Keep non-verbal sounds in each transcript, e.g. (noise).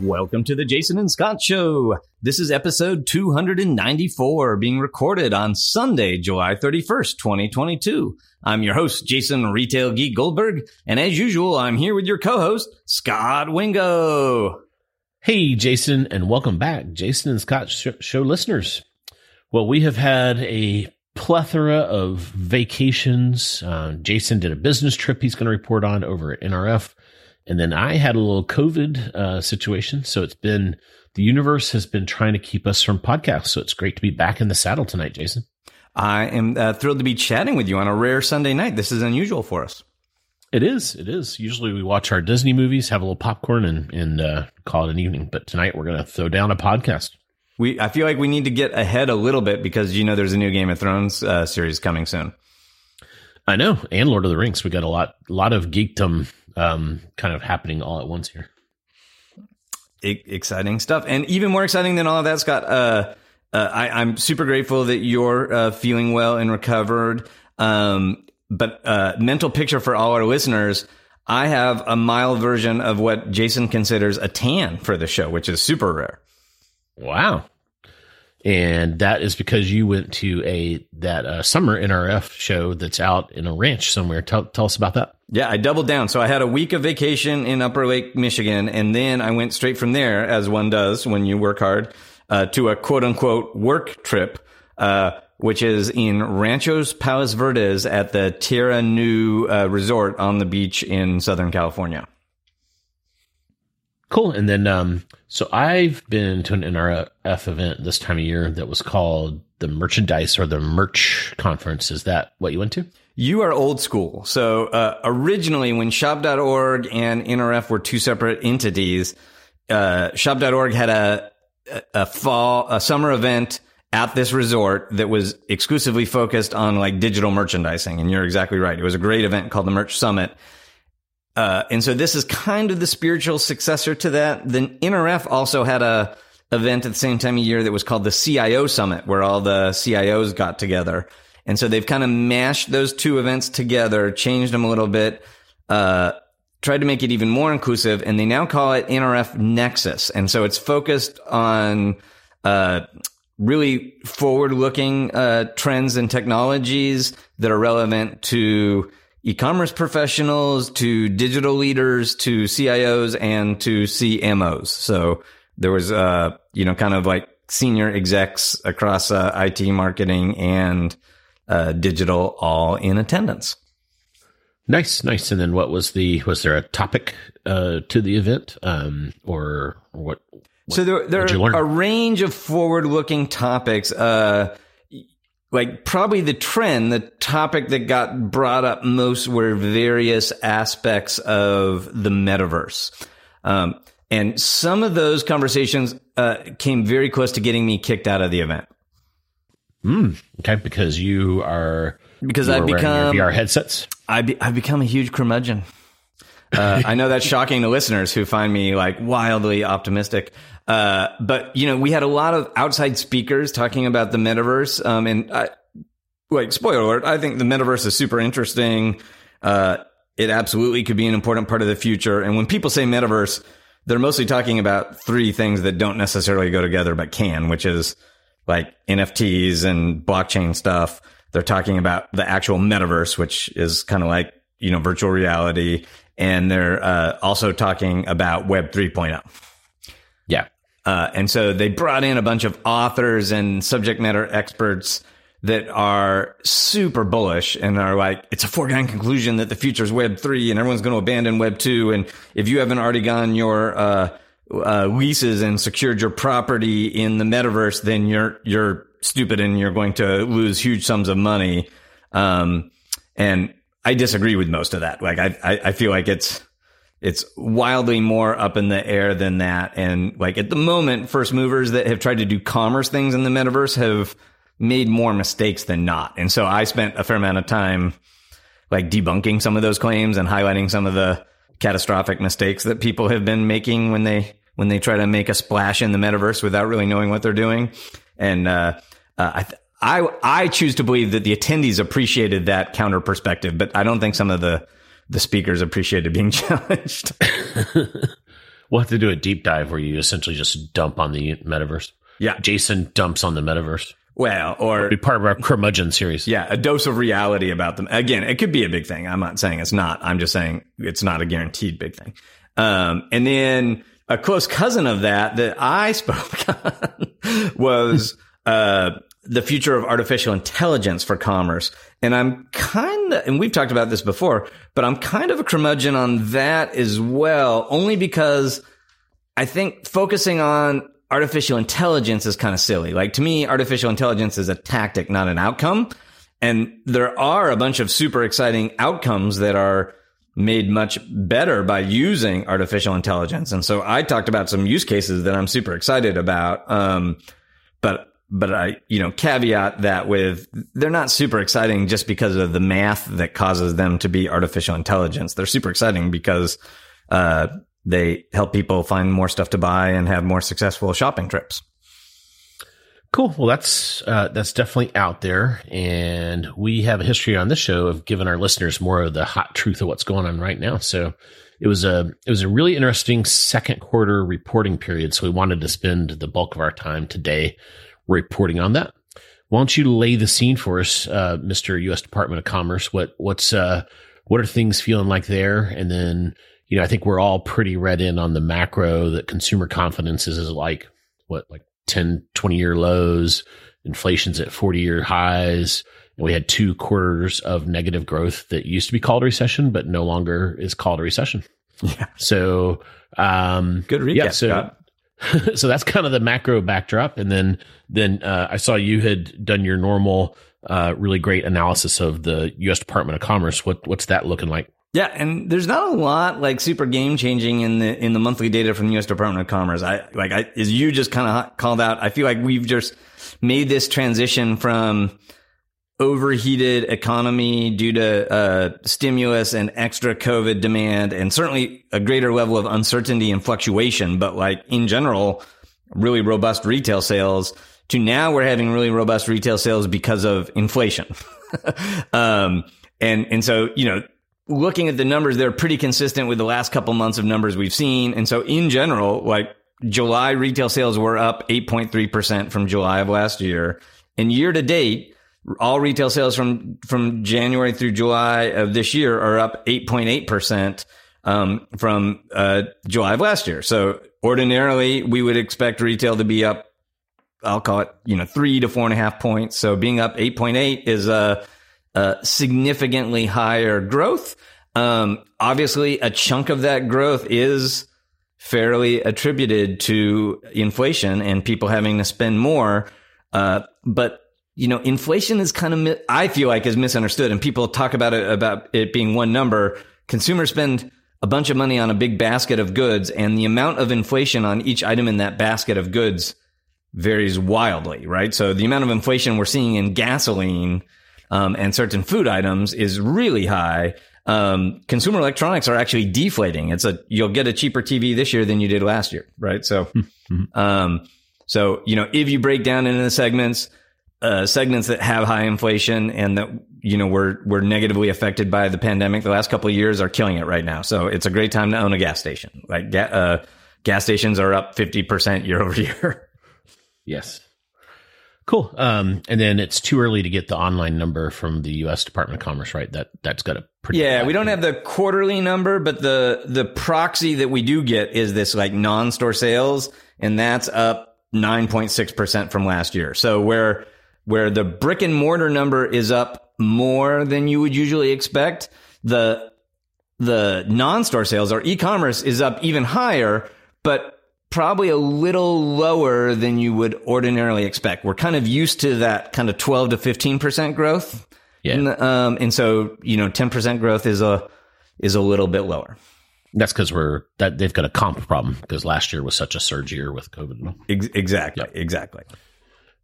Welcome to the Jason and Scot Show. This is episode 294 being recorded on Sunday, July 31st, 2022. I'm your host, Jason Retail Geek Goldberg, and as usual, I'm here with your co-host, Scot Wingo. Hey, Jason, and welcome back, Jason and Scot sh- Show listeners. Well, we have had a plethora of vacations. Uh, Jason did a business trip he's going to report on over at NRF. And then I had a little COVID uh, situation. So it's been, the universe has been trying to keep us from podcasts. So it's great to be back in the saddle tonight, Jason. I am uh, thrilled to be chatting with you on a rare Sunday night. This is unusual for us. It is. It is. Usually we watch our Disney movies, have a little popcorn, and and uh, call it an evening. But tonight we're going to throw down a podcast. We I feel like we need to get ahead a little bit because you know there's a new Game of Thrones uh, series coming soon. I know, and Lord of the Rings. We got a lot lot of geekdom um, kind of happening all at once here. exciting stuff, and even more exciting than all of that, Scot. Uh, uh, I, am super grateful that you're uh, feeling well and recovered. Um, but uh, mental picture for all our listeners. I have a mild version of what Jason considers a tan for the show, which is super rare. Wow. And that is because you went to a that uh, summer NRF show that's out in a ranch somewhere. Tell, tell us about that. Yeah, I doubled down. So I had a week of vacation in Upper Lake, Michigan, and then I went straight from there, as one does when you work hard, uh, to a quote unquote work trip, uh, which is in Ranchos Palos Verdes at the Terranea uh, Resort on the beach in Southern California. Cool. And then, um, so I've been to an NRF event this time of year that was called the Merchandise or the Merch Conference. Is that what you went to? You are old school. So uh, originally, when Shop.org and NRF were two separate entities, uh, Shop.org had a a fall a summer event at this resort that was exclusively focused on like digital merchandising. And you're exactly right. It was a great event called the Merch Summit. Uh, and so this is kind of the spiritual successor to that. Then NRF also had a event at the same time of year that was called the CIO Summit, where all the CIOs got together. And so they've kind of mashed those two events together, changed them a little bit, uh, tried to make it even more inclusive, and they now call it NRF Nexus. And so it's focused on uh, really forward-looking uh, trends and technologies that are relevant to e-commerce professionals, to digital leaders, to CIOs, and to CMOs. So there was, uh, you know, kind of like senior execs across uh, IT marketing and uh, digital all in attendance. Nice, nice. And then what was the, was there a topic uh, to the event um, or what? what so there, there are a range of forward looking topics. Uh, like probably the trend, the topic that got brought up most were various aspects of the metaverse. Um, and some of those conversations uh, came very close to getting me kicked out of the event. Mm, okay, because you are because I've become VR headsets. I be, I've become a huge curmudgeon. Uh, I know that's shocking to listeners who find me like wildly optimistic. Uh, but you know, we had a lot of outside speakers talking about the metaverse. Um, and I, like spoiler alert, I think the metaverse is super interesting. Uh, it absolutely could be an important part of the future. And when people say metaverse, they're mostly talking about three things that don't necessarily go together, but can, which is like NFTs and blockchain stuff. They're talking about the actual metaverse, which is kind of like, you know, virtual reality. And they're uh, also talking about Web 3.0. Uh, and so they brought in a bunch of authors and subject matter experts that are super bullish and are like, it's a foregone conclusion that the future is Web 3 and everyone's going to abandon Web 2. And if you haven't already gone your, uh, uh, leases and secured your property in the metaverse, then you're you're stupid and you're going to lose huge sums of money. Um, and I disagree with most of that. Like I, I, I feel like it's it's wildly more up in the air than that. And like at the moment, first movers that have tried to do commerce things in the metaverse have made more mistakes than not. And so I spent a fair amount of time like debunking some of those claims and highlighting some of the catastrophic mistakes that people have been making when they when they try to make a splash in the metaverse without really knowing what they're doing. And uh, uh, I, th- I I choose to believe that the attendees appreciated that counter perspective, but I don't think some of the the speakers appreciated being (laughs) challenged. (laughs) we'll have to do a deep dive where you essentially just dump on the metaverse. Yeah, Jason dumps on the metaverse. Well, or It'll be part of our curmudgeon series. Yeah, a dose of reality about them. Again, it could be a big thing. I'm not saying it's not. I'm just saying it's not a guaranteed big thing. Um, and then a close cousin of that that I spoke (laughs) on was uh, the future of artificial intelligence for commerce. And I'm kind of, and we've talked about this before, but I'm kind of a curmudgeon on that as well, only because I think focusing on artificial intelligence is kind of silly. Like to me, artificial intelligence is a tactic, not an outcome. And there are a bunch of super exciting outcomes that are made much better by using artificial intelligence. And so I talked about some use cases that I'm super excited about. Um, but, but I, you know, caveat that with they're not super exciting just because of the math that causes them to be artificial intelligence. They're super exciting because, uh, they help people find more stuff to buy and have more successful shopping trips. Cool. Well, that's uh, that's definitely out there, and we have a history on this show of giving our listeners more of the hot truth of what's going on right now. So it was a it was a really interesting second quarter reporting period. So we wanted to spend the bulk of our time today reporting on that. Why don't you lay the scene for us, uh, Mr. U.S. Department of Commerce? What what's uh, what are things feeling like there, and then you know, I think we're all pretty read in on the macro that consumer confidence is, is like what, like 10, 20 year lows. Inflation's at 40 year highs. And we had two quarters of negative growth that used to be called a recession, but no longer is called a recession. Yeah. So, um, good recap. Yeah, so, (laughs) so that's kind of the macro backdrop. And then, then, uh, I saw you had done your normal, uh, really great analysis of the U.S. Department of Commerce. What, what's that looking like? Yeah, and there's not a lot like super game changing in the in the monthly data from the U.S. Department of Commerce. I like I, as you just kind of called out. I feel like we've just made this transition from overheated economy due to uh, stimulus and extra COVID demand, and certainly a greater level of uncertainty and fluctuation. But like in general, really robust retail sales. To now, we're having really robust retail sales because of inflation. (laughs) um, and and so you know looking at the numbers, they're pretty consistent with the last couple months of numbers we've seen. And so in general, like July retail sales were up 8.3% from July of last year. And year to date, all retail sales from, from January through July of this year are up 8.8%, um, from, uh, July of last year. So ordinarily we would expect retail to be up, I'll call it, you know, three to four and a half points. So being up 8.8 is, uh, uh, significantly higher growth. Um, obviously, a chunk of that growth is fairly attributed to inflation and people having to spend more. Uh, but you know, inflation is kind of, I feel like is misunderstood and people talk about it, about it being one number. Consumers spend a bunch of money on a big basket of goods and the amount of inflation on each item in that basket of goods varies wildly, right? So the amount of inflation we're seeing in gasoline um, and certain food items is really high. Um, consumer electronics are actually deflating. It's a you'll get a cheaper TV this year than you did last year, right? So, (laughs) mm-hmm. um, so you know if you break down into the segments, uh, segments that have high inflation and that you know were were negatively affected by the pandemic the last couple of years are killing it right now. So it's a great time to own a gas station. Like ga- uh, gas stations are up fifty percent year over year. (laughs) Yes. Cool. Um, and then it's too early to get the online number from the U.S. Department of Commerce, right? That that's got a pretty. Yeah, we don't have the quarterly number, but the the proxy that we do get is this like non-store sales, and that's up nine point six percent from last year. So where where the brick and mortar number is up more than you would usually expect, the the non-store sales or e-commerce is up even higher, but probably a little lower than you would ordinarily expect. We're kind of used to that kind of 12 to 15% growth. Yeah. And, um, and so, you know, 10% growth is a, is a little bit lower. That's because we're that they've got a comp problem because last year was such a surge year with COVID. Ex- exactly. Yep. Exactly.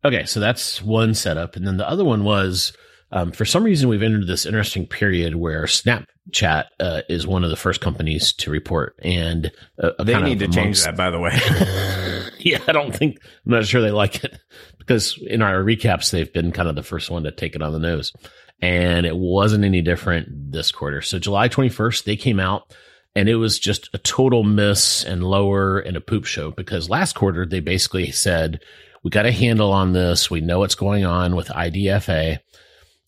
Okay. So that's one setup. And then the other one was, um, for some reason, we've entered this interesting period where Snapchat uh, is one of the first companies to report, and uh, they need to change that. By the way, (laughs) yeah, I don't think I'm not sure they like it because in our recaps they've been kind of the first one to take it on the nose, and it wasn't any different this quarter. So July 21st, they came out. And it was just a total miss and lower and a poop show because last quarter they basically said, we got a handle on this. We know what's going on with IDFA.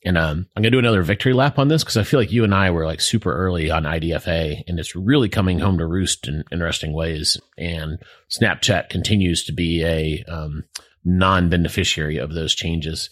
And um, I'm going to do another victory lap on this because I feel like you and I were like super early on IDFA and it's really coming home to roost in interesting ways. And Snapchat continues to be a um, non beneficiary of those changes.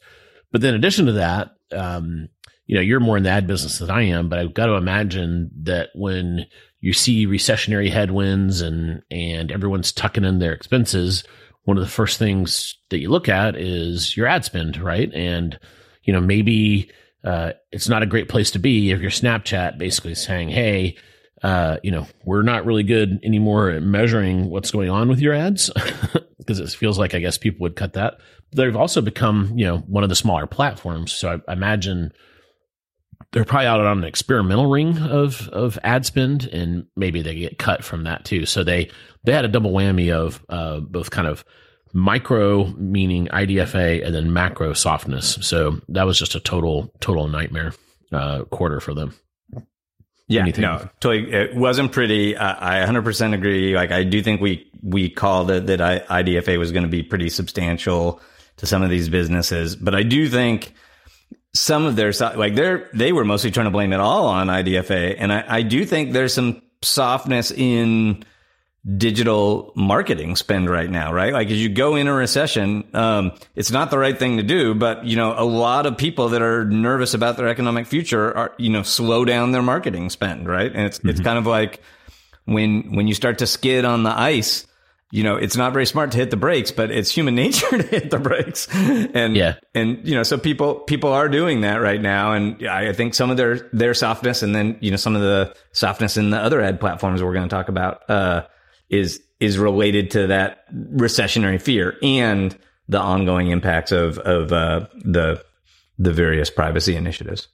But then, in addition to that, um, you know, you're more in the ad business than I am, but I've got to imagine that when you see recessionary headwinds and and everyone's tucking in their expenses, one of the first things that you look at is your ad spend, right? And you know, maybe uh, it's not a great place to be if your Snapchat basically saying, "Hey, uh, you know, we're not really good anymore at measuring what's going on with your ads," (laughs) because it feels like I guess people would cut that. They've also become, you know, one of the smaller platforms. So I, I imagine they're probably out on an experimental ring of of ad spend, and maybe they get cut from that too. So they they had a double whammy of uh, both kind of micro meaning IDFA and then macro softness. So that was just a total total nightmare uh, quarter for them. Yeah, Anything? no, totally. It wasn't pretty. I 100% agree. Like, I do think we we called it that IDFA was going to be pretty substantial to some of these businesses, but I do think some of their like they're they were mostly trying to blame it all on IDFA, and I, I do think there's some softness in digital marketing spend right now, right? Like as you go in a recession, um, it's not the right thing to do, but you know, a lot of people that are nervous about their economic future are, you know, slow down their marketing spend, right? And it's, mm-hmm. it's kind of like when, when you start to skid on the ice, you know, it's not very smart to hit the brakes, but it's human (laughs) nature to hit the brakes. And, yeah. and, you know, so people, people are doing that right now. And I think some of their, their softness and then, you know, some of the softness in the other ad platforms we're going to talk about, uh, is is related to that recessionary fear and the ongoing impacts of of uh, the the various privacy initiatives.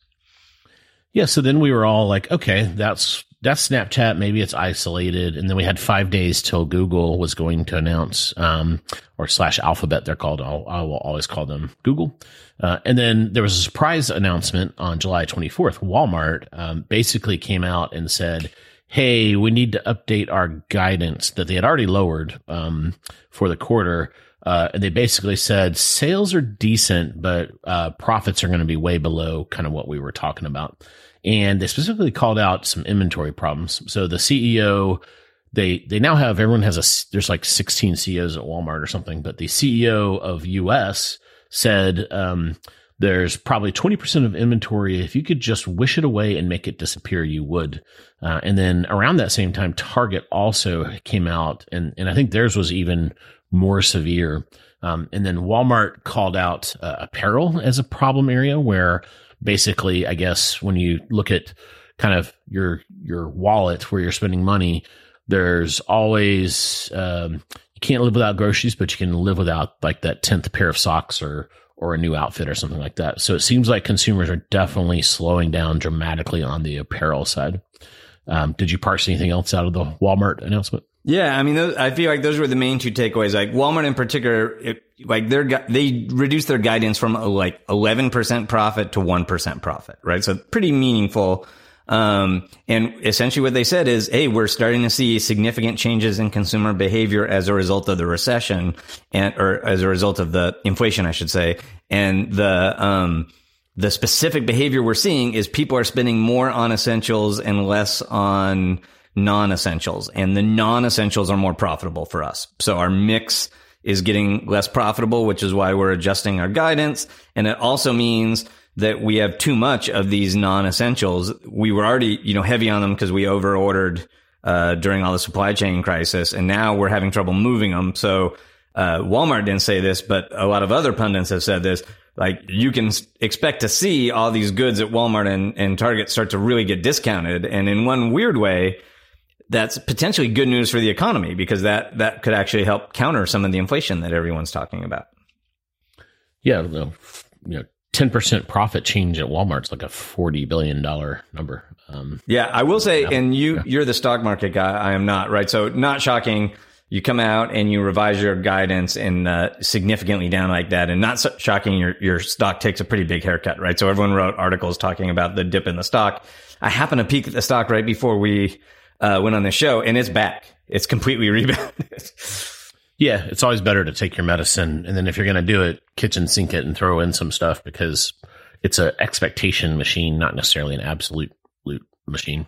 Yeah, so then we were all like, okay, that's that's Snapchat. Maybe it's isolated, and then we had five days till Google was going to announce, um, or slash Alphabet. They're called. I'll, I will always call them Google. Uh, and then there was a surprise announcement on July 24th. Walmart um, basically came out and said, hey, we need to update our guidance that they had already lowered um, for the quarter. Uh, and they basically said sales are decent, but uh, profits are going to be way below kind of what we were talking about. And they specifically called out some inventory problems. So the CEO, they they now have everyone has a there's like 16 CEOs at Walmart or something, but the CEO of US said um, there's probably 20% of inventory. If you could just wish it away and make it disappear, you would. Uh, and then around that same time, Target also came out, and, and I think theirs was even more severe. Um, and then Walmart called out uh, apparel as a problem area where basically, I guess, when you look at kind of your your wallet where you're spending money, there's always um, you can't live without groceries, but you can live without like that tenth pair of socks or or a new outfit or something like that. So it seems like consumers are definitely slowing down dramatically on the apparel side. Um, did you parse anything else out of the Walmart announcement? Yeah, I mean, those, I feel like those were the main two takeaways. Like Walmart in particular, it, like they're they reduced their guidance from like eleven percent profit to one percent profit, right? So pretty meaningful. Um, and essentially what they said is, Hey, we're starting to see significant changes in consumer behavior as a result of the recession and, or as a result of the inflation, I should say. And the, um, the specific behavior we're seeing is people are spending more on essentials and less on non-essentials and the non-essentials are more profitable for us. So our mix is getting less profitable, which is why we're adjusting our guidance. And it also means that we have too much of these non-essentials. We were already, you know, heavy on them because we over ordered, uh, during all the supply chain crisis. And now we're having trouble moving them. So, uh, Walmart didn't say this, but a lot of other pundits have said this. Like you can expect to see all these goods at Walmart and, and Target start to really get discounted. And in one weird way, that's potentially good news for the economy because that, that could actually help counter some of the inflation that everyone's talking about. Yeah. You know, 10% profit change at Walmart's like a $40 billion number. Um, yeah, I will say, yeah. and you, yeah. you're the stock market guy. I am not, right? So not shocking. You come out and you revise your guidance and uh, significantly down like that, and not so shocking. Your your stock takes a pretty big haircut, right? So everyone wrote articles talking about the dip in the stock. I happened to peek at the stock right before we uh, went on the show, and it's back. It's completely (laughs) rebounded. Yeah, it's always better to take your medicine, and then if you're going to do it, kitchen sink it and throw in some stuff because it's an expectation machine, not necessarily an absolute loot machine.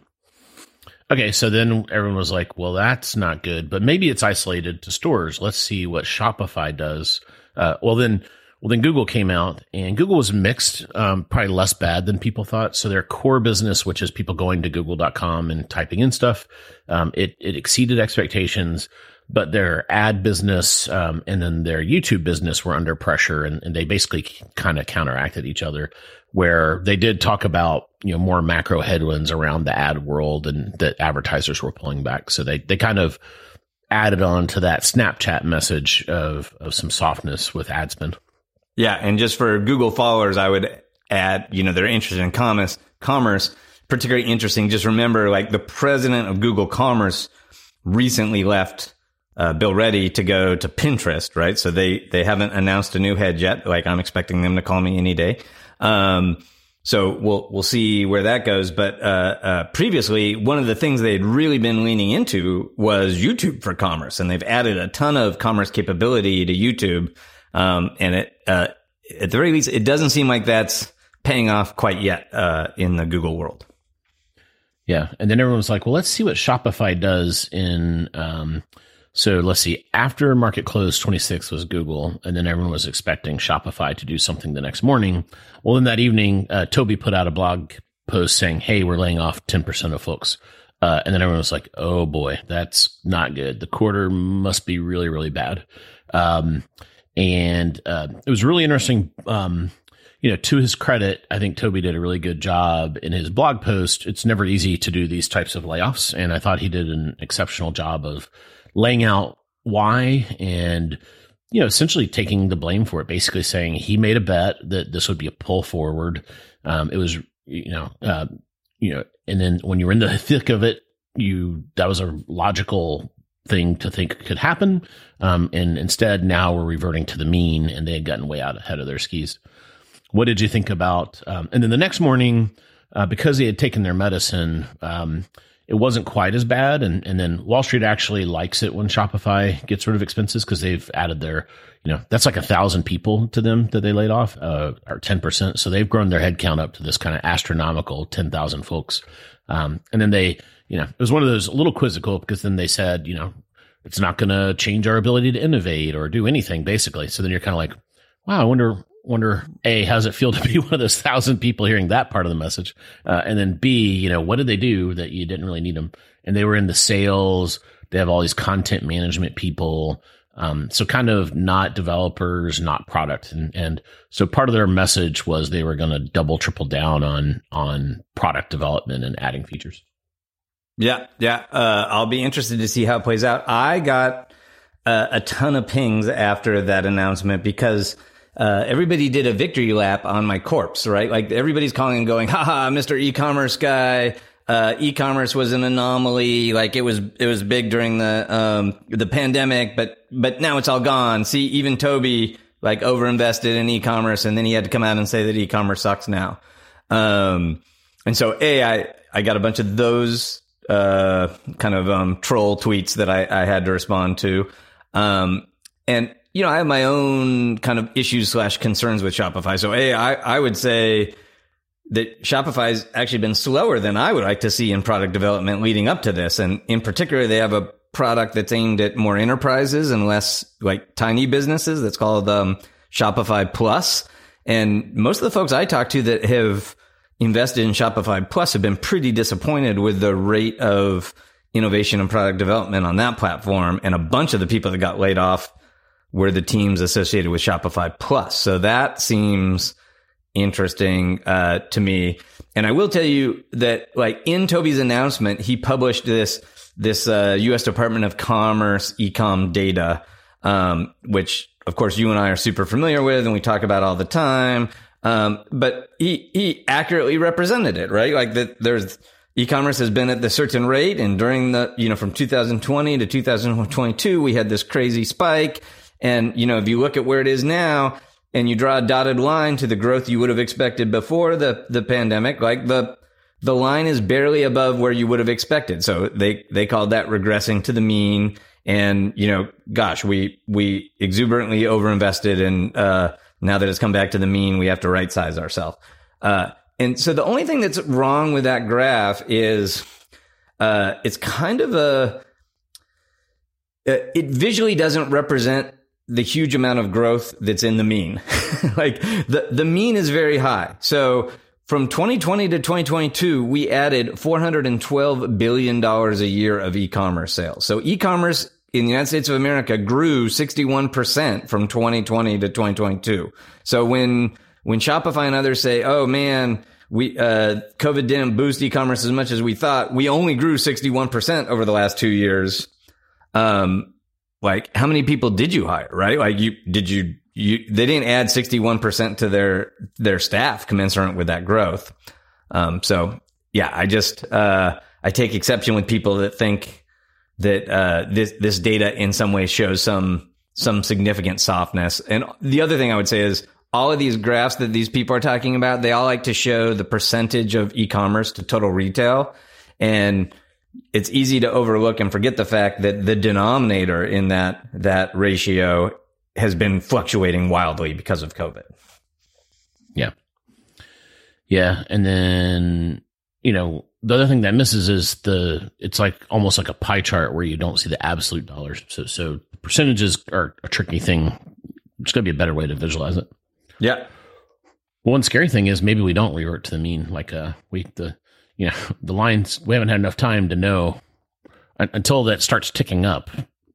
Okay, so then everyone was like, "Well, that's not good, but maybe it's isolated to stores. Let's see what Shopify does." Uh, well, then, well, then Google came out, and Google was mixed, um, probably less bad than people thought. So their core business, which is people going to Google.com and typing in stuff, um, it it exceeded expectations but their ad business um, and then their YouTube business were under pressure, and, and they basically kind of counteracted each other. Where they did talk about you know more macro headwinds around the ad world and that advertisers were pulling back, so they they kind of added on to that Snapchat message of of some softness with ad spend. Yeah, and just for Google followers, I would add, you know, they're interested in commerce, commerce, particularly interesting. Just remember, like the president of Google Commerce recently left uh, Bill Ready to go to Pinterest, right? So they they haven't announced a new head yet. Like I'm expecting them to call me any day. Um, so we'll we'll see where that goes. But uh, uh, previously, one of the things they'd really been leaning into was YouTube for commerce, and they've added a ton of commerce capability to YouTube. Um, and it uh, at the very least, it doesn't seem like that's paying off quite yet uh, in the Google world. Yeah, and then everyone was like, "Well, let's see what Shopify does in." Um, so let's see. After market close, 26 was Google, and then everyone was expecting Shopify to do something the next morning. Well, in that evening, uh, Tobi put out a blog post saying, "Hey, we're laying off 10% of folks." Uh, and then everyone was like, "Oh boy, that's not good. The quarter must be really, really bad." Um, and uh, it was really interesting. Um, you know, to his credit, I think Tobi did a really good job in his blog post. It's never easy to do these types of layoffs, and I thought he did an exceptional job of laying out why and you know essentially taking the blame for it basically saying he made a bet that this would be a pull forward um, it was you know uh, you know and then when you're in the (laughs) thick of it you that was a logical thing to think could happen um, and instead now we're reverting to the mean and they had gotten way out ahead of their skis what did you think about um, and then the next morning uh, because they had taken their medicine um, it wasn't quite as bad. And, and then Wall Street actually likes it when Shopify gets rid of expenses because they've added their, you know, that's like a thousand people to them that they laid off, uh, or 10%. So they've grown their headcount up to this kind of astronomical 10,000 folks. Um, and then they, you know, it was one of those a little quizzical because then they said, you know, it's not going to change our ability to innovate or do anything basically. So then you're kind of like, wow, I wonder wonder a how's it feel (laughs) to be one of those thousand people hearing that part of the message? Uh, and then b you know what did they do that you didn't really need them and they were in the sales. They have all these content management people. Um, so kind of not developers not product. And, and so part of their message was they were going to double triple down on on product development and adding features yeah yeah uh, i'll be interested to see how it plays out i got uh, a ton of pings after that announcement because uh, everybody did a victory lap on my corpse, right? Like everybody's calling and going, haha, Mr. E-commerce guy. Uh, e-commerce was an anomaly. Like it was, it was big during the, um, the pandemic, but, but now it's all gone. See, even Tobi, like overinvested in e-commerce and then he had to come out and say that e-commerce sucks now. Um, and so A, I, I got a bunch of those, uh, kind of, um, troll tweets that I, I had to respond to. Um, and you know, I have my own kind of issues slash concerns with Shopify. So, a, I, I would say that Shopify's actually been slower than I would like to see in product development leading up to this. And in particular, they have a product that's aimed at more enterprises and less like tiny businesses. That's called um, Shopify Plus. And most of the folks I talk to that have invested in Shopify Plus have been pretty disappointed with the rate of innovation and product development on that platform. And a bunch of the people that got laid off were the teams associated with Shopify Plus. So that seems interesting uh, to me. And I will tell you that, like in Tobi's announcement, he published this this uh, U.S. Department of Commerce ecom data, um, which of course you and I are super familiar with, and we talk about all the time. Um, but he, he accurately represented it, right? Like that there's, e-commerce has been at the certain rate. And during the, you know, from 2020 to 2022, we had this crazy spike. And, you know, if you look at where it is now and you draw a dotted line to the growth you would have expected before the, the pandemic, like the, the line is barely above where you would have expected. So they, they called that regressing to the mean. And, you know, gosh, we, we exuberantly overinvested and, uh, now that it's come back to the mean, we have to right size ourselves. Uh, and so the only thing that's wrong with that graph is, uh, it's kind of a, uh, it visually doesn't represent the huge amount of growth that's in the mean. (laughs) like the, the mean is very high. So from 2020 to 2022, we added $412 billion a year of e-commerce sales. So e-commerce in the United States of America grew 61% from 2020 to 2022. So when, when Shopify and others say, Oh man, we, uh, COVID didn't boost e-commerce as much as we thought. We only grew 61% over the last two years. Um, like how many people did you hire, right? Like you, did you, you, they didn't add 61% to their, their staff commensurate with that growth. Um, so yeah, I just, uh, I take exception with people that think that, uh, this, this data in some way shows some, some significant softness. And the other thing I would say is all of these graphs that these people are talking about, they all like to show the percentage of e-commerce to total retail. And it's easy to overlook and forget the fact that the denominator in that that ratio has been fluctuating wildly because of COVID. Yeah. Yeah, and then you know the other thing that misses is the it's like almost like a pie chart where you don't see the absolute dollars. So so percentages are a tricky thing. It's going to be a better way to visualize it. Yeah. One scary thing is maybe we don't revert to the mean. Like uh, we the you know, (laughs) the lines, we haven't had enough time to know until that starts ticking up.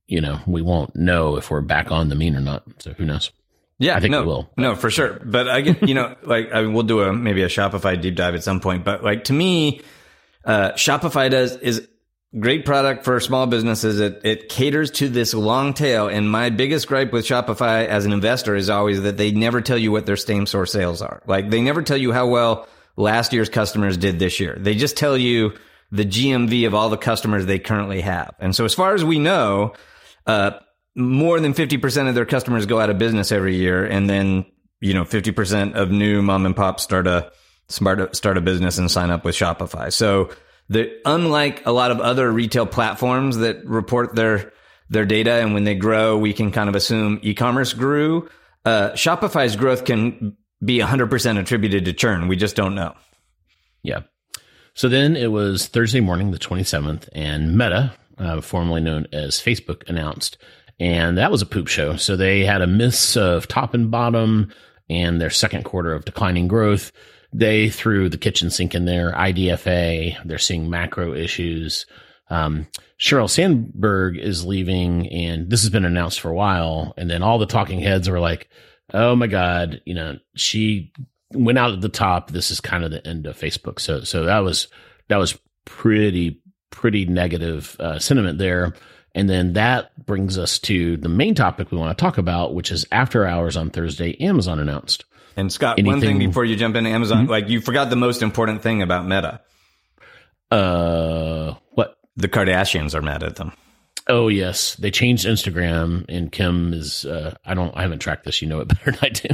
You know, we won't know if we're back on the mean or not. So who knows? Yeah, I think no, we will. No, for sure. But I get, you know, (laughs) like I we'll do a maybe a Shopify deep dive at some point. But like to me, uh, Shopify does is great product for small businesses. It it caters to this long tail. And my biggest gripe with Shopify as an investor is always that they never tell you what their same store sales are. Like they never tell you how well last year's customers did this year. They just tell you the GMV of all the customers they currently have. And so as far as we know, uh, more than 50% of their customers go out of business every year. And then, you know, 50% of new mom and pop start a, start start a business and sign up with Shopify. So the, unlike a lot of other retail platforms that report their, their data and when they grow, we can kind of assume e-commerce grew. Uh, Shopify's growth can be 100% attributed to churn. We just don't know. Yeah. So then it was Thursday morning, the 27th, and Meta, uh, formerly known as Facebook, announced. And that was a poop show. So they had a miss of top and bottom and their second quarter of declining growth. They threw the kitchen sink in there, IDFA. They're seeing macro issues. Um, Sheryl Sandberg is leaving, and this has been announced for a while. And then all the talking heads were like, oh my God, you know, she went out at the top. This is kind of the end of Facebook. So, so that was, that was pretty, pretty negative uh, sentiment there. And then that brings us to the main topic we want to talk about, which is after hours on Thursday, Amazon announced. And Scot, Anything, one thing before you jump into Amazon, mm-hmm. like you forgot the most important thing about Meta. Uh, what? The Kardashians are mad at them. Oh yes, they changed Instagram, and Kim is. Uh, I don't. I haven't tracked this. You know it (laughs) better than I do.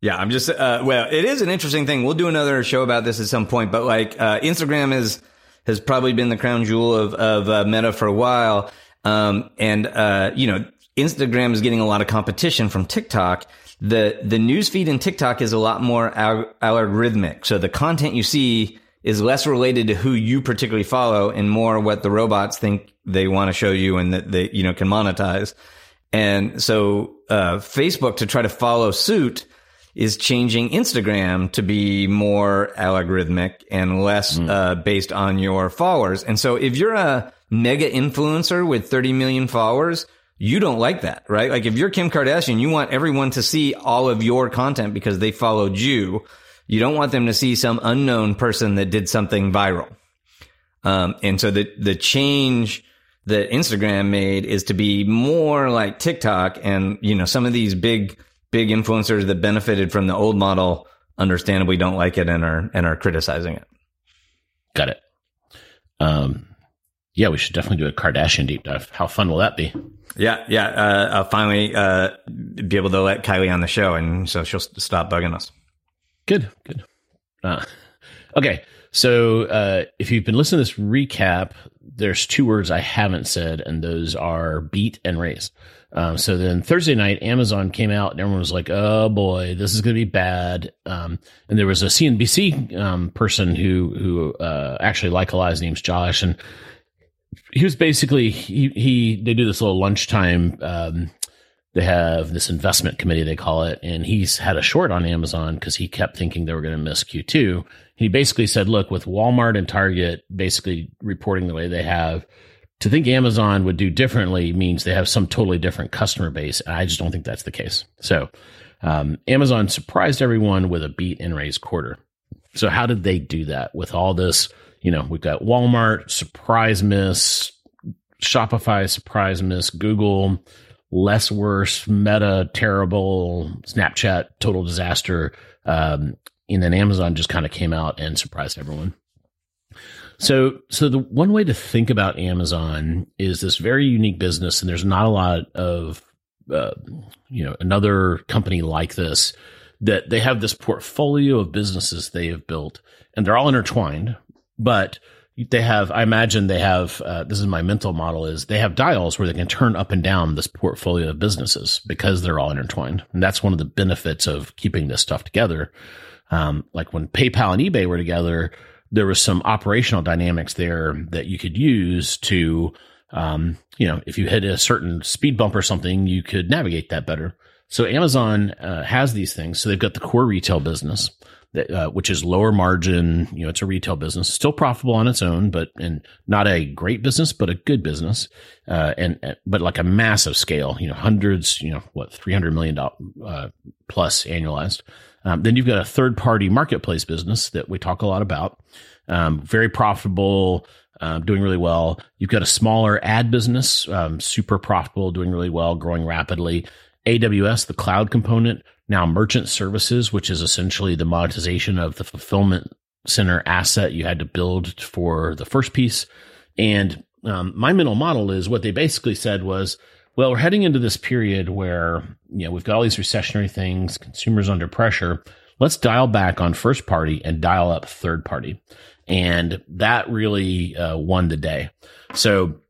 Yeah, I'm just. Uh, well, it is an interesting thing. We'll do another show about this at some point. But like, uh, Instagram is has probably been the crown jewel of of uh, Meta for a while. Um, and uh, you know, Instagram is getting a lot of competition from TikTok. The the news feed in TikTok is a lot more algorithmic. So the content you see is less related to who you particularly follow and more what the robots think they want to show you and that they, you know, can monetize. And so, uh, Facebook to try to follow suit is changing Instagram to be more algorithmic and less, mm. uh, based on your followers. And so if you're a mega influencer with 30 million followers, you don't like that, right? Like if you're Kim Kardashian, you want everyone to see all of your content because they followed you. You don't want them to see some unknown person that did something viral. Um, and so the, the change that Instagram made is to be more like TikTok and, you know, some of these big, big influencers that benefited from the old model understandably don't like it and are and are criticizing it. Got it. Um, yeah, we should definitely do a Kardashian deep dive. How fun will that be? Yeah, yeah. Uh, I'll finally uh, be able to let Kylie on the show, and so she'll stop bugging us. Good, good. Uh, (laughs) okay, so uh, if you've been listening to this recap, there's two words I haven't said, and those are beat and raise. Um, so then Thursday night, Amazon came out and everyone was like, "Oh boy, this is going to be bad." Um, and there was a CNBC um, person who who uh, actually like a lot. His name's Josh, and he was basically he he they do this little lunchtime. Um, they have this investment committee they call it, and he's had a short on Amazon because he kept thinking they were going to miss Q two. He basically said, "Look, with Walmart and Target basically reporting the way they have." to think Amazon would do differently means they have some totally different customer base. And I just don't think that's the case. So, um, Amazon surprised everyone with a beat and raise quarter. So, how did they do that with all this? You know, we've got Walmart, surprise miss, Shopify, surprise miss, Google, less worse, Meta, terrible, Snapchat, total disaster. Um, and then Amazon just kind of came out and surprised everyone. So, so the one way to think about Amazon is this very unique business, and there's not a lot of, uh, you know, another company like this that they have this portfolio of businesses they have built, and they're all intertwined. But they have, I imagine they have. Uh, this is my mental model: is they have dials where they can turn up and down this portfolio of businesses because they're all intertwined, and that's one of the benefits of keeping this stuff together. Um, like when PayPal and eBay were together there was some operational dynamics there that you could use to, um, you know, if you hit a certain speed bump or something, you could navigate that better. So Amazon uh, has these things. So they've got the core retail business, that, uh, which is lower margin. You know, it's a retail business, still profitable on its own, but and not a great business, but a good business, uh, and uh, but like a massive scale. You know, hundreds. You know, what three hundred million dollars uh, plus annualized. Um, then you've got a third party marketplace business that we talk a lot about, um, very profitable, um, doing really well. You've got a smaller ad business, um, super profitable, doing really well, growing rapidly. AWS, the cloud component, now merchant services, which is essentially the monetization of the fulfillment center asset you had to build for the first piece. And um, my mental model is what they basically said was, well, we're heading into this period where, you know, we've got all these recessionary things, consumers under pressure. Let's dial back on first party and dial up third party. And that really uh, won the day. So,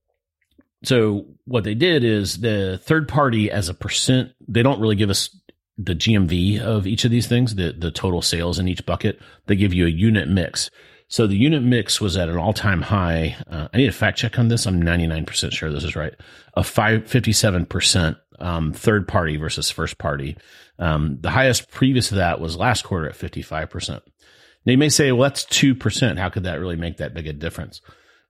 so what they did is the third party as a percent, they don't really give us the GMV of each of these things, the, the total sales in each bucket. They give you a unit mix. So the unit mix was at an all time high. Uh, I need a fact check on this. I'm 99% sure this is right. Of 57% um, third party versus first party. Um, the highest previous to that was last quarter at 55%. Now you may say, well, that's 2%. How could that really make that big a difference?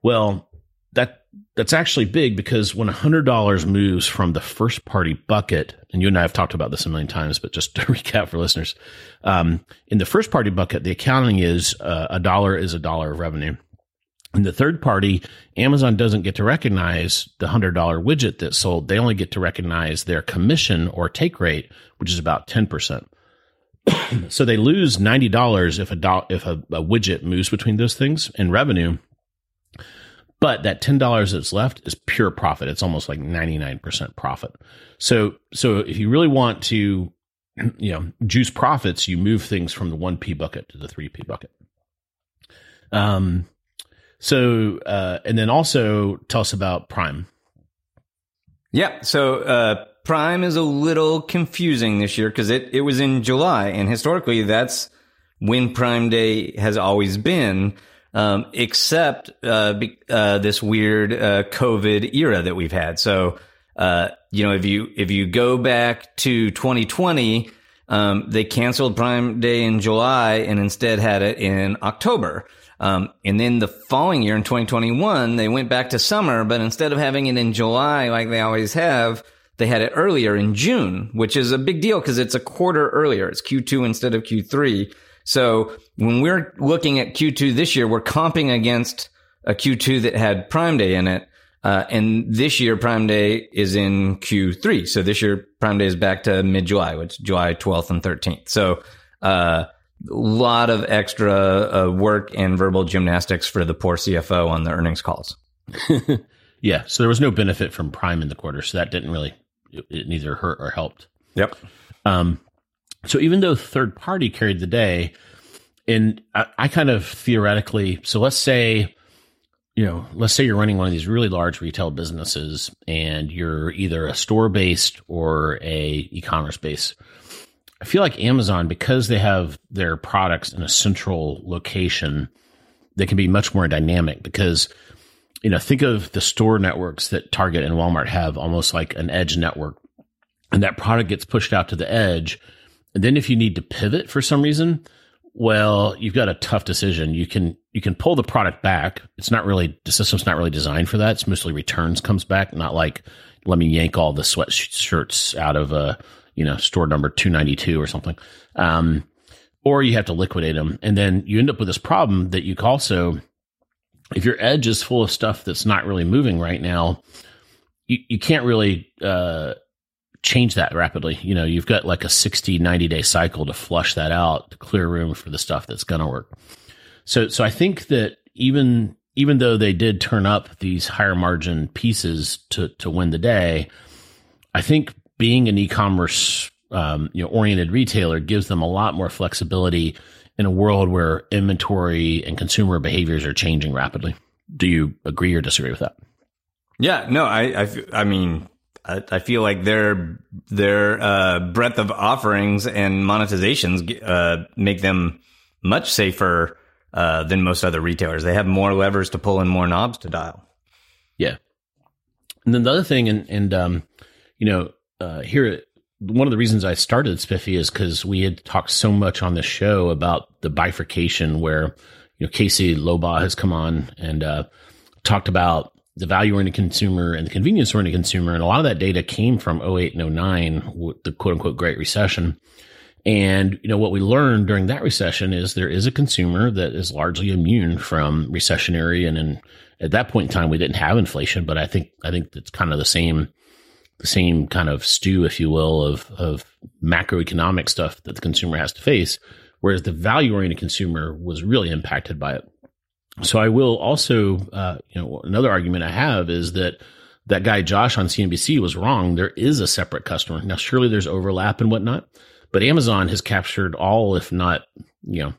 Well, that that's actually big because when $100 moves from the first party bucket, and you and I have talked about this a million times, but just (laughs) to recap for listeners, um, in the first party bucket, the accounting is uh, a dollar is a dollar of revenue. In the third party, Amazon doesn't get to recognize the $100 widget that sold. They only get to recognize their commission or take rate, which is about 10%. (clears throat) so they lose $90 if a, do- if a, a widget moves between those things in revenue but that $10 that's left is pure profit. It's almost like 99% profit. So, so if you really want to, you know, juice profits, you move things from the 1P bucket to the 3P bucket. Um, so, uh, and then also tell us about Prime. Yeah. So, uh, Prime is a little confusing this year because it, it was in July and historically that's when Prime Day has always been um, except uh, be, uh, this weird uh, COVID era that we've had. So, uh, you know, if you if you go back to 2020, um, they canceled Prime Day in July and instead had it in October. Um, and then the following year in 2021, they went back to summer, but instead of having it in July like they always have, they had it earlier in June, which is a big deal because it's a quarter earlier. It's Q2 instead of Q3. So when we're looking at Q2 this year, we're comping against a Q2 that had Prime Day in it. Uh, and this year, Prime Day is in Q3. So this year, Prime Day is back to mid July, which is July 12th and 13th. So, uh, a lot of extra uh, work and verbal gymnastics for the poor CFO on the earnings calls. (laughs) yeah. So there was no benefit from Prime in the quarter. So that didn't really, it, it neither hurt or helped. Yep. Um, so even though third party carried the day, and I, I kind of theoretically, so let's say, you know, let's say you're running one of these really large retail businesses and you're either a store based or a e-commerce based. I feel like Amazon, because they have their products in a central location, they can be much more dynamic because, you know, think of the store networks that Target and Walmart have almost like an edge network. And that product gets pushed out to the edge. And then if you need to pivot for some reason, well, you've got a tough decision. You can you can pull the product back. It's not really the system's not really designed for that. It's mostly returns comes back, not like let me yank all the sweatshirts out of a you know store number two ninety two or something. Um, or you have to liquidate them, and then you end up with this problem that you also, if your edge is full of stuff that's not really moving right now, you you can't really uh, change that rapidly. You know, you've got like a 60, 90 day cycle to flush that out to clear room for the stuff that's going to work. So, so I think that even, even though they did turn up these higher margin pieces to, to win the day, I think being an e-commerce, um, you know, oriented retailer gives them a lot more flexibility in a world where inventory and consumer behaviors are changing rapidly. Do you agree or disagree with that? Yeah, no, I, I, I mean, I, I feel like their their uh, breadth of offerings and monetizations uh, make them much safer uh, than most other retailers. They have more levers to pull and more knobs to dial. Yeah, and then the other thing, and and um, you know, uh, here one of the reasons I started Spiffy is because we had talked so much on the show about the bifurcation where you know Kasey Lobaugh has come on and uh, talked about the value oriented consumer and the convenience oriented consumer. And a lot of that data came from 08 and 09, the quote unquote Great Recession. And, you know, what we learned during that recession is there is a consumer that is largely immune from recessionary. And in, at that point in time, we didn't have inflation, but I think, I think it's kind of the same, the same kind of stew, if you will, of, of macroeconomic stuff that the consumer has to face. Whereas the value oriented consumer was really impacted by it. So I will also, uh, you know, another argument I have is that that guy Josh on CNBC was wrong. There is a separate customer. Now, surely there's overlap and whatnot, but Amazon has captured all, if not, you know,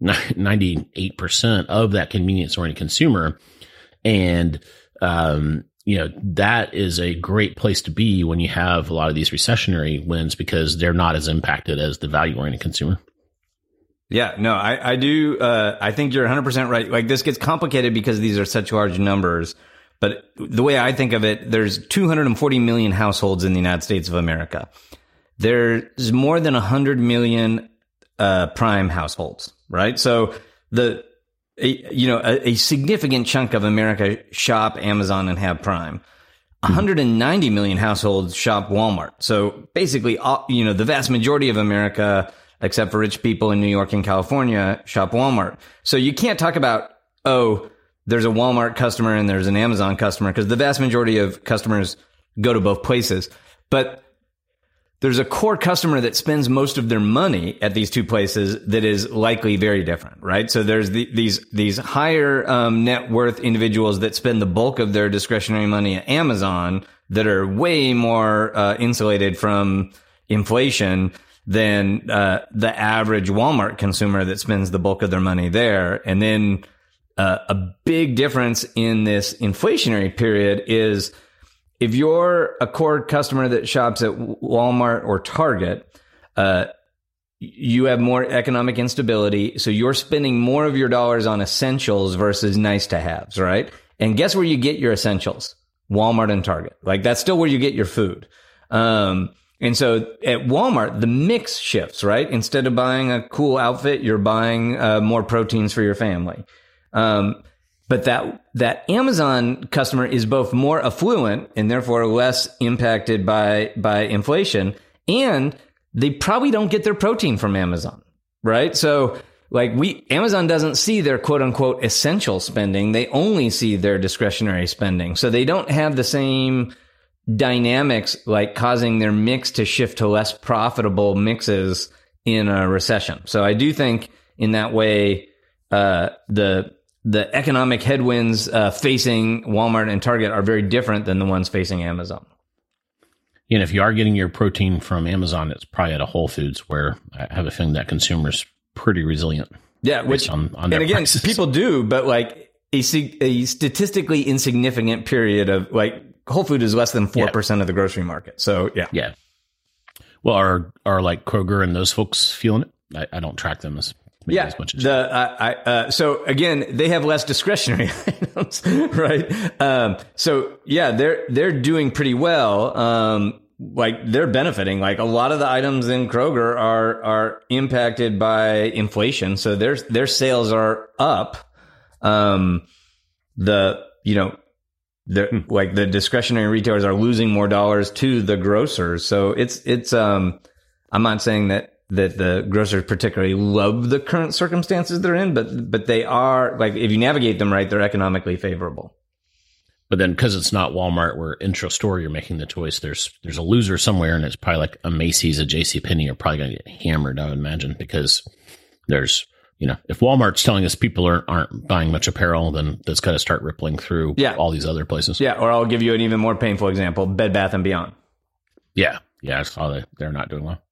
(laughs) 98% of that convenience oriented consumer. And, um, you know, that is a great place to be when you have a lot of these recessionary wins because they're not as impacted as the value oriented consumer. Yeah, no, I, I do. Uh, I think you're 100% right. Like this gets complicated because these are such large numbers. But the way I think of it, there's 240 million households in the United States of America. There's more than 100 million uh, prime households, right? So the, a, you know, a, a, significant chunk of America shop Amazon and have Prime. 190 million households shop Walmart. So basically, you know, the vast majority of America except for rich people in New York and California shop Walmart. So you can't talk about, oh, there's a Walmart customer and there's an Amazon customer because the vast majority of customers go to both places. But there's a core customer that spends most of their money at these two places that is likely very different, right? So there's the, these these higher um, net worth individuals that spend the bulk of their discretionary money at Amazon that are way more uh, insulated from inflation than uh, the average Walmart consumer that spends the bulk of their money there. And then uh, a big difference in this inflationary period is if you're a core customer that shops at Walmart or Target, uh, you have more economic instability. So you're spending more of your dollars on essentials versus nice to haves, right? And guess where you get your essentials? Walmart and Target. Like that's still where you get your food. Um, and so at Walmart, the mix shifts, right? Instead of buying a cool outfit, you're buying uh, more proteins for your family. Um, but that that Amazon customer is both more affluent and therefore less impacted by by inflation, and they probably don't get their protein from Amazon, right? So like we Amazon doesn't see their quote unquote essential spending; they only see their discretionary spending. So they don't have the same dynamics like causing their mix to shift to less profitable mixes in a recession. So I do think in that way, uh, the the economic headwinds uh, facing Walmart and Target are very different than the ones facing Amazon. And if you are getting your protein from Amazon, it's probably at a Whole Foods where I have a feeling that consumers pretty resilient. Yeah, which on, on and again, prices. people do, but like a, a statistically insignificant period of like Whole Food is less than four yeah. percent of the grocery market. So yeah, yeah. Well, are are like Kroger and those folks feeling it? I, I don't track them as yeah, as much as the uh, I, uh, so again they have less discretionary (laughs) items, right? Um, so yeah, they're they're doing pretty well. Um, like they're benefiting. Like a lot of the items in Kroger are are impacted by inflation, so their their sales are up. Um, the you know the hmm. like the discretionary retailers are losing more dollars to the grocers. So it's it's um I'm not saying that that the grocers particularly love the current circumstances they're in, but but they are like if you navigate them right, they're economically favorable. But then because it's not Walmart where intra store you're making the choice, there's there's a loser somewhere and it's probably like a Macy's, a JC Penney are probably gonna get hammered, I would imagine, because there's you know, if Walmart's telling us people aren't, aren't buying much apparel, then that's got to start rippling through yeah. all these other places. Yeah. Or I'll give you an even more painful example Bed Bath and Beyond. Yeah. Yeah. I saw that they're not doing well.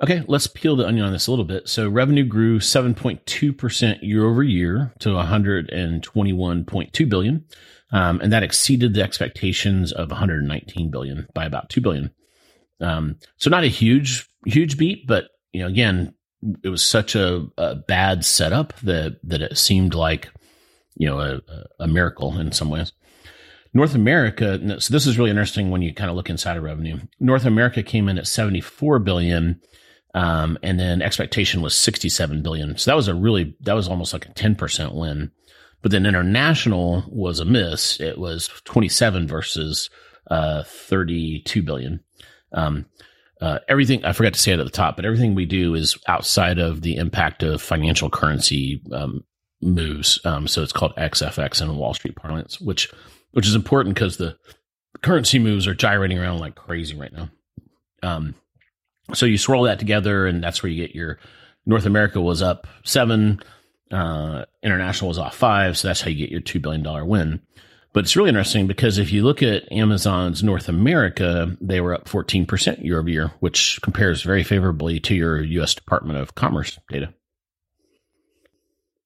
Okay, let's peel the onion on this a little bit. So revenue grew 7.2% year over year to 121.2 billion. Um, and that exceeded the expectations of 119 billion by about 2 billion. Um, so not a huge, huge beat, but you know, again, it was such a, a bad setup that, that it seemed like, you know, a, a miracle in some ways. North America, so this is really interesting when you kind of look inside of revenue. North America came in at 74 billion um, and then expectation was 67 billion. So that was a really, that was almost like a 10% win. But then international was a miss. It was 27 versus, uh, 32 billion. Um, uh, everything, I forgot to say it at the top, but everything we do is outside of the impact of financial currency, um, moves. Um, so it's called XFX in Wall Street parlance, which, which is important because the currency moves are gyrating around like crazy right now. Um, so you swirl that together, and that's where you get your North America was up seven, uh, international was off five. So that's how you get your $2 billion win. But it's really interesting because if you look at Amazon's North America, they were up 14% year over year, which compares very favorably to your US Department of Commerce data.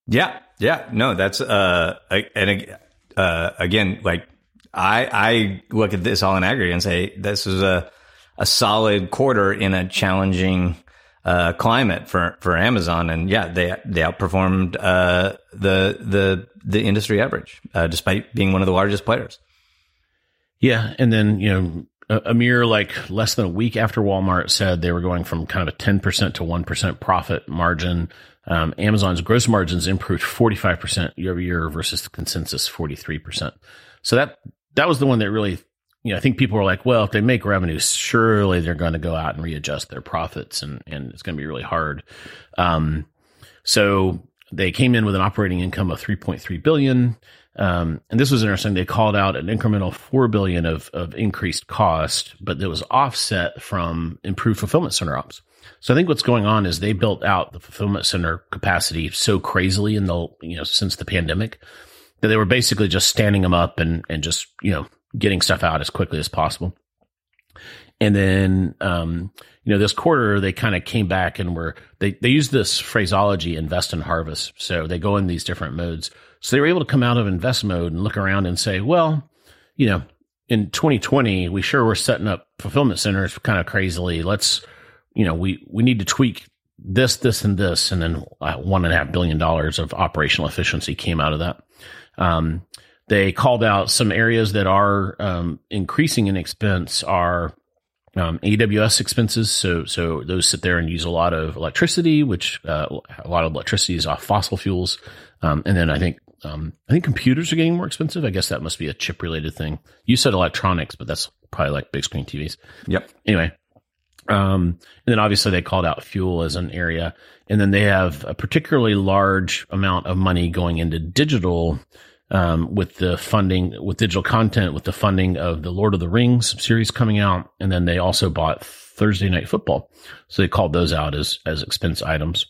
Yeah. Yeah. No, that's, uh, and, uh, again, like I, I look at this all in aggregate and say, this is a, a solid quarter in a challenging uh, climate for for Amazon, and yeah, they they outperformed uh, the the the industry average uh, despite being one of the largest players. Yeah, and then you know a, mere like less than a week after Walmart said they were going from kind of a ten percent to one percent profit margin. Um, Amazon's gross margins improved forty five percent year over year versus the consensus forty three percent. So that that was the one that really you know, I think people were like, well, if they make revenue, surely they're going to go out and readjust their profits and, and it's going to be really hard. Um, so they came in with an operating income of 3.3 billion. Um, and this was interesting. They called out an incremental 4 billion of, of increased cost, but that was offset from improved fulfillment center ops. So I think what's going on is they built out the fulfillment center capacity so crazily in the, you know, since the pandemic that they were basically just standing them up and, and just, you know, getting stuff out as quickly as possible. And then, um, you know, this quarter they kind of came back and were they they use this phraseology invest and harvest. So they go in these different modes. So they were able to come out of invest mode and look around and say, well, you know, in 2020 we sure were setting up fulfillment centers kind of crazily. Let's, you know, we we need to tweak this, this, and this, and then uh, one and a half billion dollars of operational efficiency came out of that. Um, they called out some areas that are um, increasing in expense are um, AWS expenses. So, so those sit there and use a lot of electricity, which uh, a lot of electricity is off fossil fuels. Um, and then I think um, I think computers are getting more expensive. I guess that must be a chip related thing. You said electronics, but that's probably like big screen TVs. Yep. Anyway, um, and then obviously they called out fuel as an area, and then they have a particularly large amount of money going into digital um, with the funding, with digital content, with the funding of the Lord of the Rings series coming out. And then they also bought Thursday Night Football. So they called those out as, as expense items.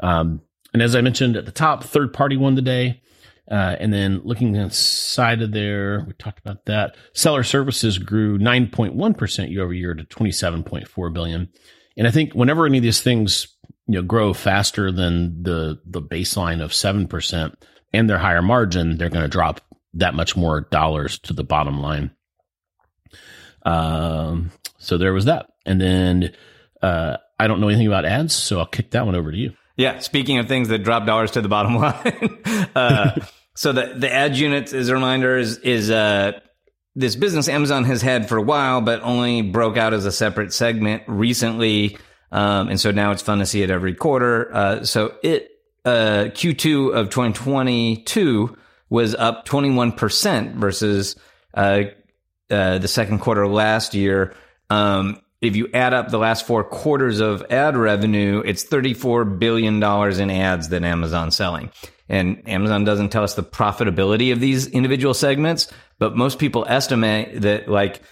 Um, and as I mentioned at the top, third party won the day. Uh, and then looking inside of there, we talked about that. Seller services grew 9.1% year over year to 27.4 billion. And I think whenever any of these things, you know, grow faster than the, the baseline of 7% and their higher margin, they're going to drop that much more dollars to the bottom line. Um, so there was that. And then, uh, I don't know anything about ads, so I'll kick that one over to you. Yeah. Speaking of things that drop dollars to the bottom (laughs) line, uh, so the the ad units, as a reminder, is is uh, this business Amazon has had for a while, but only broke out as a separate segment recently, um, and so now it's fun to see it every quarter. Uh, so it uh, Q2 of 2022 was up 21 percent versus uh, uh, the second quarter last year. Um, if you add up the last four quarters of ad revenue, it's $34 billion in ads that Amazon's selling. And Amazon doesn't tell us the profitability of these individual segments, but most people estimate that like,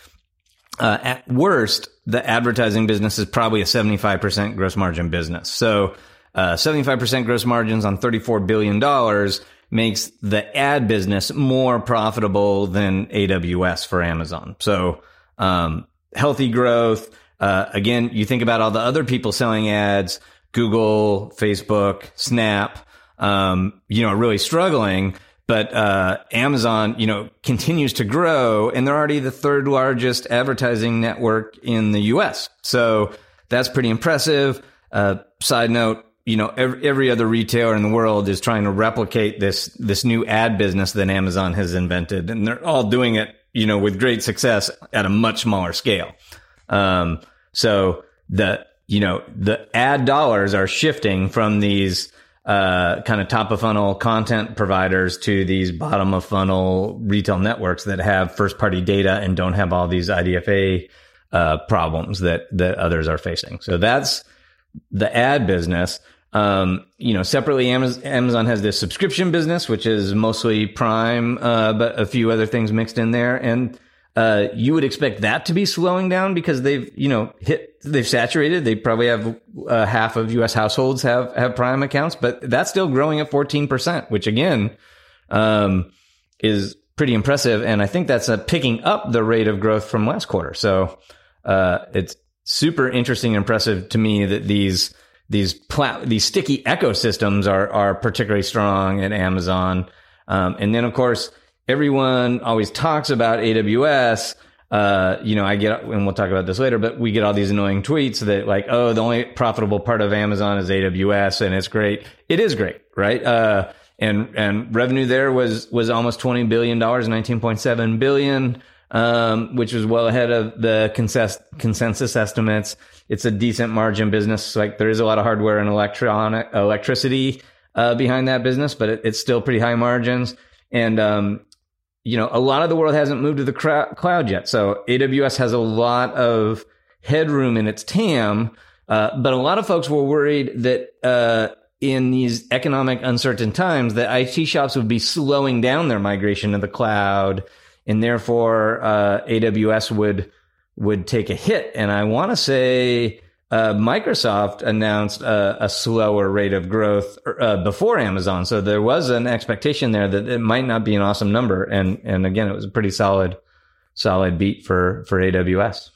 uh, at worst, the advertising business is probably a 75% gross margin business. So, uh, 75% gross margins on $34 billion makes the ad business more profitable than AWS for Amazon. So, um, healthy growth. Uh, again, you think about all the other people selling ads, Google, Facebook, Snap, um, you know, really struggling. But uh, Amazon, you know, continues to grow, and they're already the third largest advertising network in the U.S. So that's pretty impressive. Uh, side note, you know, every, every other retailer in the world is trying to replicate this this new ad business that Amazon has invented, and they're all doing it, you know, with great success at a much smaller scale. Um, so the you know the ad dollars are shifting from these uh, kind of top of funnel content providers to these bottom of funnel retail networks that have first party data and don't have all these IDFA uh, problems that that others are facing. So that's the ad business. Um, you know, separately, Amazon has this subscription business, which is mostly Prime, uh, but a few other things mixed in there. And uh, you would expect that to be slowing down because they've, you know, hit, they've saturated. They probably have uh, half of U.S. households have have Prime accounts, but that's still growing at 14%, which again, um, is pretty impressive. And I think that's uh, picking up the rate of growth from last quarter. So, uh, it's super interesting and impressive to me that these, these pla- these sticky ecosystems are, are particularly strong at Amazon. Um, and then of course, everyone always talks about AWS. Uh, you know, I get, and we'll talk about this later, but we get all these annoying tweets that like, oh, the only profitable part of Amazon is AWS and it's great. It is great, right? Uh, and, and revenue there was, was almost $20 billion, 19.7 billion, um, which was well ahead of the consensus, consensus estimates. It's a decent margin business. Like there is a lot of hardware and electronic, electricity, uh, behind that business, but it, it's still pretty high margins. And, um, you know, a lot of the world hasn't moved to the cloud yet. So AWS has a lot of headroom in its TAM. Uh, but a lot of folks were worried that, uh, in these economic uncertain times that IT shops would be slowing down their migration to the cloud and therefore, uh, AWS would, would take a hit. And I want to say, uh, Microsoft announced a, a, slower rate of growth uh, before Amazon, so there was an expectation there that it might not be an awesome number. And and again, it was a pretty solid, solid beat for for AWS.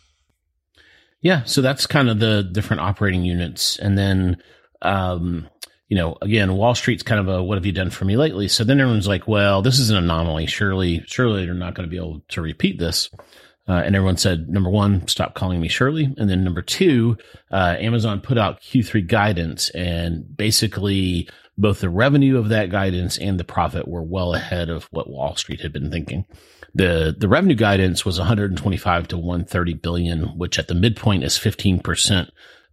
Yeah, so that's kind of the different operating units, and then. Um, you know, again, Wall Street's kind of a what have you done for me lately? So then everyone's like, well, this is an anomaly. Surely, surely they're not going to be able to repeat this. Uh, and everyone said, number one, stop calling me Shirley. And then number two, uh, Amazon put out Q3 guidance and basically both the revenue of that guidance and the profit were well ahead of what Wall Street had been thinking. The, the revenue guidance was 125 to 130 billion, which at the midpoint is 15%.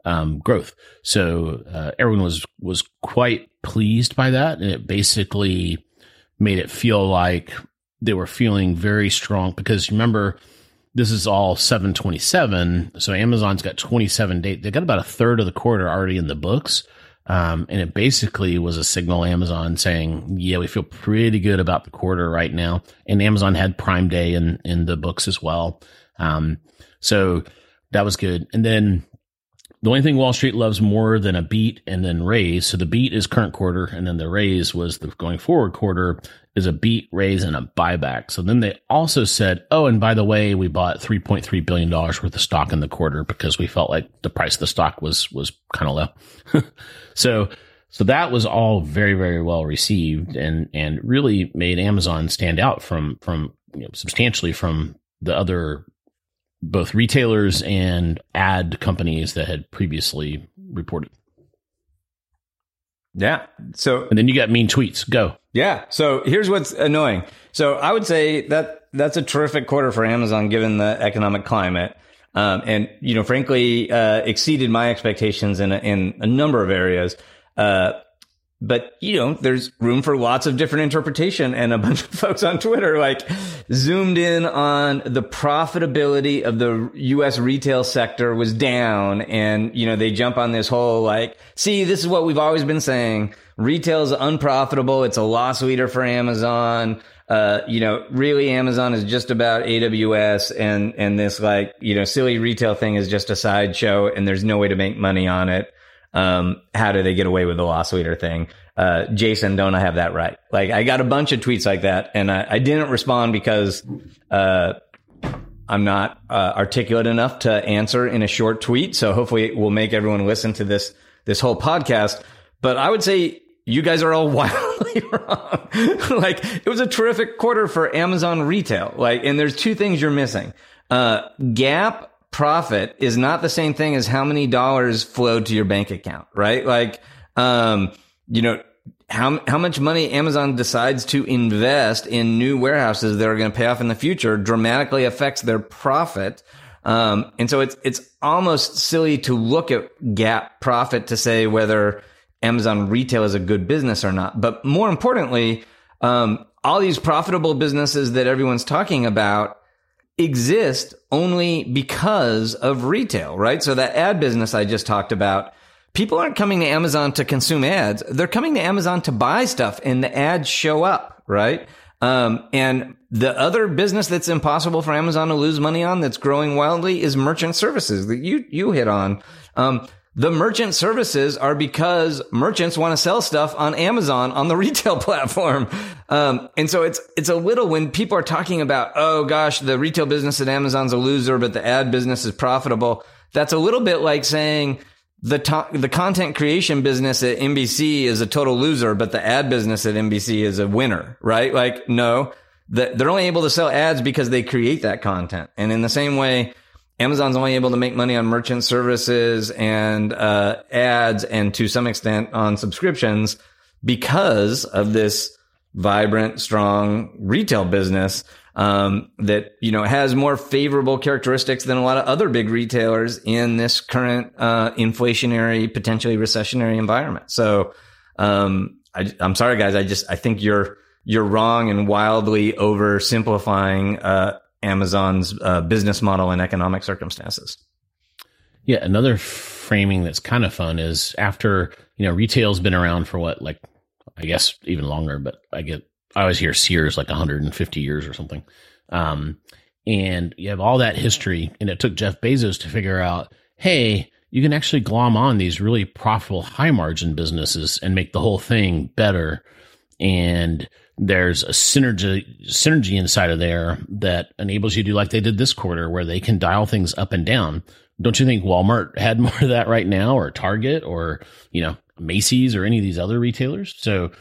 Um, growth. So, uh, everyone was, was quite pleased by that. And it basically made it feel like they were feeling very strong because remember, this is all 727. So Amazon's got 27 days. They got about a third of the quarter already in the books. Um, and it basically was a signal Amazon saying, yeah, we feel pretty good about the quarter right now. And Amazon had Prime Day in, in the books as well. Um, so that was good. And then the only thing Wall Street loves more than a beat and then raise. So the beat is current quarter, and then the raise was the going forward quarter is a beat, raise, and a buyback. So then they also said, oh, and by the way, we bought $3.3 billion worth of stock in the quarter because we felt like the price of the stock was, was kind of low. (laughs) so, so that was all very, very well received and, and really made Amazon stand out from, from, you know, substantially from the other both retailers and ad companies that had previously reported. Yeah. So, and then you got mean tweets. Go. Yeah. So here's what's annoying. So I would say that that's a terrific quarter for Amazon given the economic climate. Um, and, you know, frankly, uh, exceeded my expectations in a, in a number of areas. Uh, but you know, there's room for lots of different interpretation and a (laughs) bunch of folks on Twitter like zoomed in on the profitability of the US retail sector was down. And, you know, they jump on this whole like, see, this is what we've always been saying. Retail is unprofitable. It's a loss leader for Amazon. Uh, you know, really Amazon is just about AWS and, and this like, you know, silly retail thing is just a sideshow and there's no way to make money on it um, how do they get away with the loss leader thing? Uh, Jason, don't I have that right? Like I got a bunch of tweets like that and I, I didn't respond because, uh, I'm not uh, articulate enough to answer in a short tweet. So hopefully we'll make everyone listen to this, this whole podcast. But I would say you guys are all (laughs) wildly wrong. (laughs) like it was a terrific quarter for Amazon retail. Like, and there's two things you're missing. Uh, GAAP profit is not the same thing as how many dollars flowed to your bank account, right? Like, um, you know, how, how much money Amazon decides to invest in new warehouses that are going to pay off in the future dramatically affects their profit. Um, and so it's, it's almost silly to look at GAAP profit to say whether Amazon retail is a good business or not. But more importantly, um, all these profitable businesses that everyone's talking about exist only because of retail, right? So that ad business I just talked about, people aren't coming to Amazon to consume ads. They're coming to Amazon to buy stuff and the ads show up, right? Um, and the other business that's impossible for Amazon to lose money on that's growing wildly is merchant services that you, you hit on. Um, the merchant services are because merchants want to sell stuff on Amazon on the (laughs) retail platform. Um, and so it's, it's a little when people are talking about, oh gosh, the retail business at Amazon's a loser, but the ad business is profitable. That's a little bit like saying the to- the content creation business at NBC is a total loser, but the ad business at NBC is a winner, right? Like, no, the, they're only able to sell ads because they create that content. And in the same way, Amazon's only able to make money on merchant services and uh, ads and to some extent on subscriptions because of this vibrant, strong retail business um, that you know has more favorable characteristics than a lot of other big retailers in this current uh, inflationary, potentially recessionary environment. So um, I, am sorry, guys. I just I think you're you're wrong and wildly oversimplifying uh, Amazon's uh, business model and economic circumstances. Yeah, another framing that's kind of fun is after you know retail's been around for what like I guess even longer, but I get I always hear Sears like 150 years or something. Um, and you have all that history, and it took Jeff Bezos to figure out, hey, you can actually glom on these really profitable high margin businesses and make the whole thing better. And there's a synergy synergy inside of there that enables you to do like they did this quarter where they can dial things up and down. Don't you think Walmart had (laughs) more of that right now or Target or, you know, Macy's or any of these other retailers? So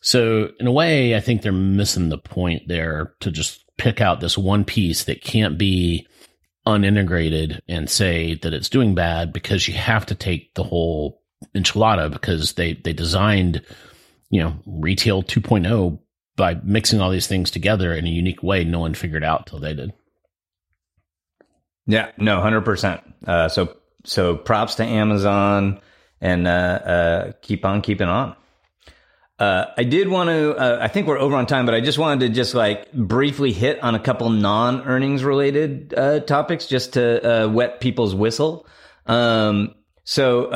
so in a way, I think they're missing the point there to just pick out this one piece that can't be unintegrated and say that it's doing bad because you have to take the whole enchilada because they they designed you know, retail 2.0 by mixing all these things together in a unique way no one figured out till they did. Yeah, no, 100%. Uh, so, so props to Amazon and, uh, uh, keep on keeping on. Uh, I did want to, uh, I think we're over on time, but I just wanted to just like briefly hit on a couple non earnings related, uh, topics just to, wet people's whistle. Um, so,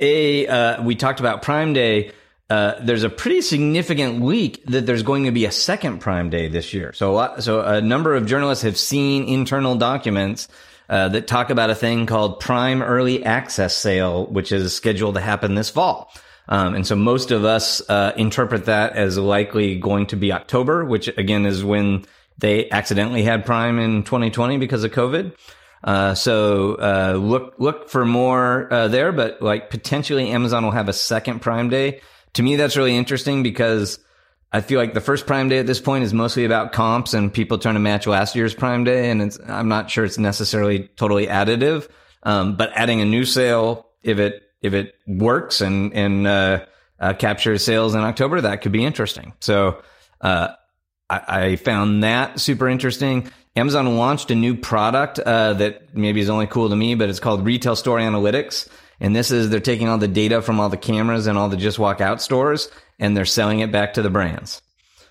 a uh, we talked about Prime Day. Uh, there's a pretty significant leak that there's going to be a second Prime Day this year. So, a lot, so a number of journalists have seen internal documents uh, that talk about a thing called Prime Early Access Sale, which is scheduled to happen this fall. Um, and so most of us uh, interpret that as likely going to be October, which again is when they accidentally had Prime in 2020 because of COVID. Uh, so uh, look look for more uh, there, but like potentially Amazon will have a second Prime Day. To me, that's really interesting because I feel like the first Prime Day at this point is mostly about comps and people trying to match last year's Prime Day, and it's I'm not sure it's necessarily totally additive. Um, but adding a new sale, if it if it works and and uh, uh, captures sales in October, that could be interesting. So uh, I, I, found that super interesting. Amazon launched a new product uh, that maybe is only cool to me, but it's called Retail Store Analytics. And this is they're taking all the data from all the cameras and all the Just Walk Out stores, and they're selling it back to the brands.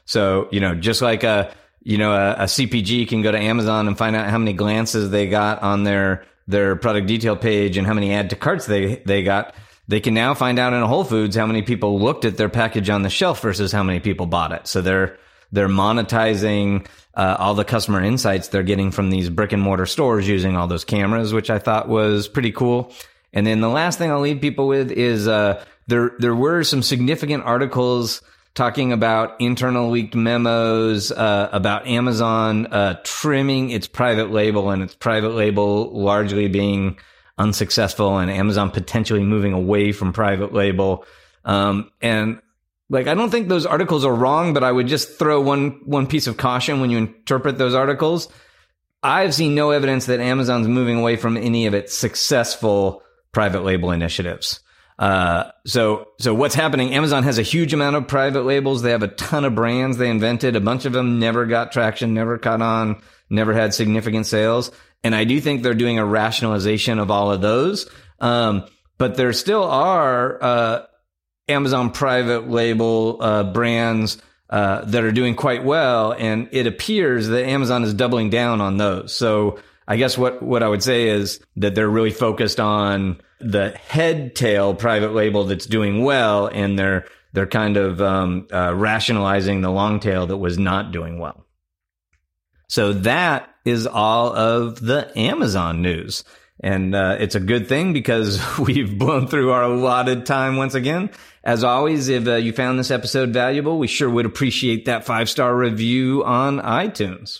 So you know, just like a you know a, a CPG can go to Amazon and find out how many glances they got on their their product detail page and how many add to carts they they got. They can now find out in Whole Foods how many people looked at their package on the shelf versus how many people bought it. So they're they're monetizing uh, all the customer insights they're getting from these brick and mortar stores using all those cameras, which I thought was pretty cool. And then the last thing I'll leave people with is uh, there there were some significant articles talking about internal leaked memos uh, about Amazon uh, trimming its private label and its private label largely being unsuccessful and Amazon potentially moving away from private label. Um, and like, I don't think those articles are wrong, but I would just throw one, one piece of caution when you interpret those articles. I've seen no evidence that Amazon's moving away from any of its successful private label initiatives. Uh, so, so what's happening? Amazon has a huge amount of private labels. They have a ton of brands they invented. A bunch of them never got traction, never caught on, never had significant sales. And I do think they're doing a rationalization of all of those. Um, but there still are, uh, Amazon private label, uh, brands, uh, that are doing quite well. And it appears that Amazon is doubling down on those. So I guess what, what I would say is that they're really focused on, the head tail private label that's doing well and they're they're kind of um, uh, rationalizing the long tail that was not doing well. So that is all of the Amazon news. And uh, it's a good thing because (laughs) we've blown through our allotted time once again. As always, if uh, you found this episode valuable, we sure would appreciate that five star review on iTunes.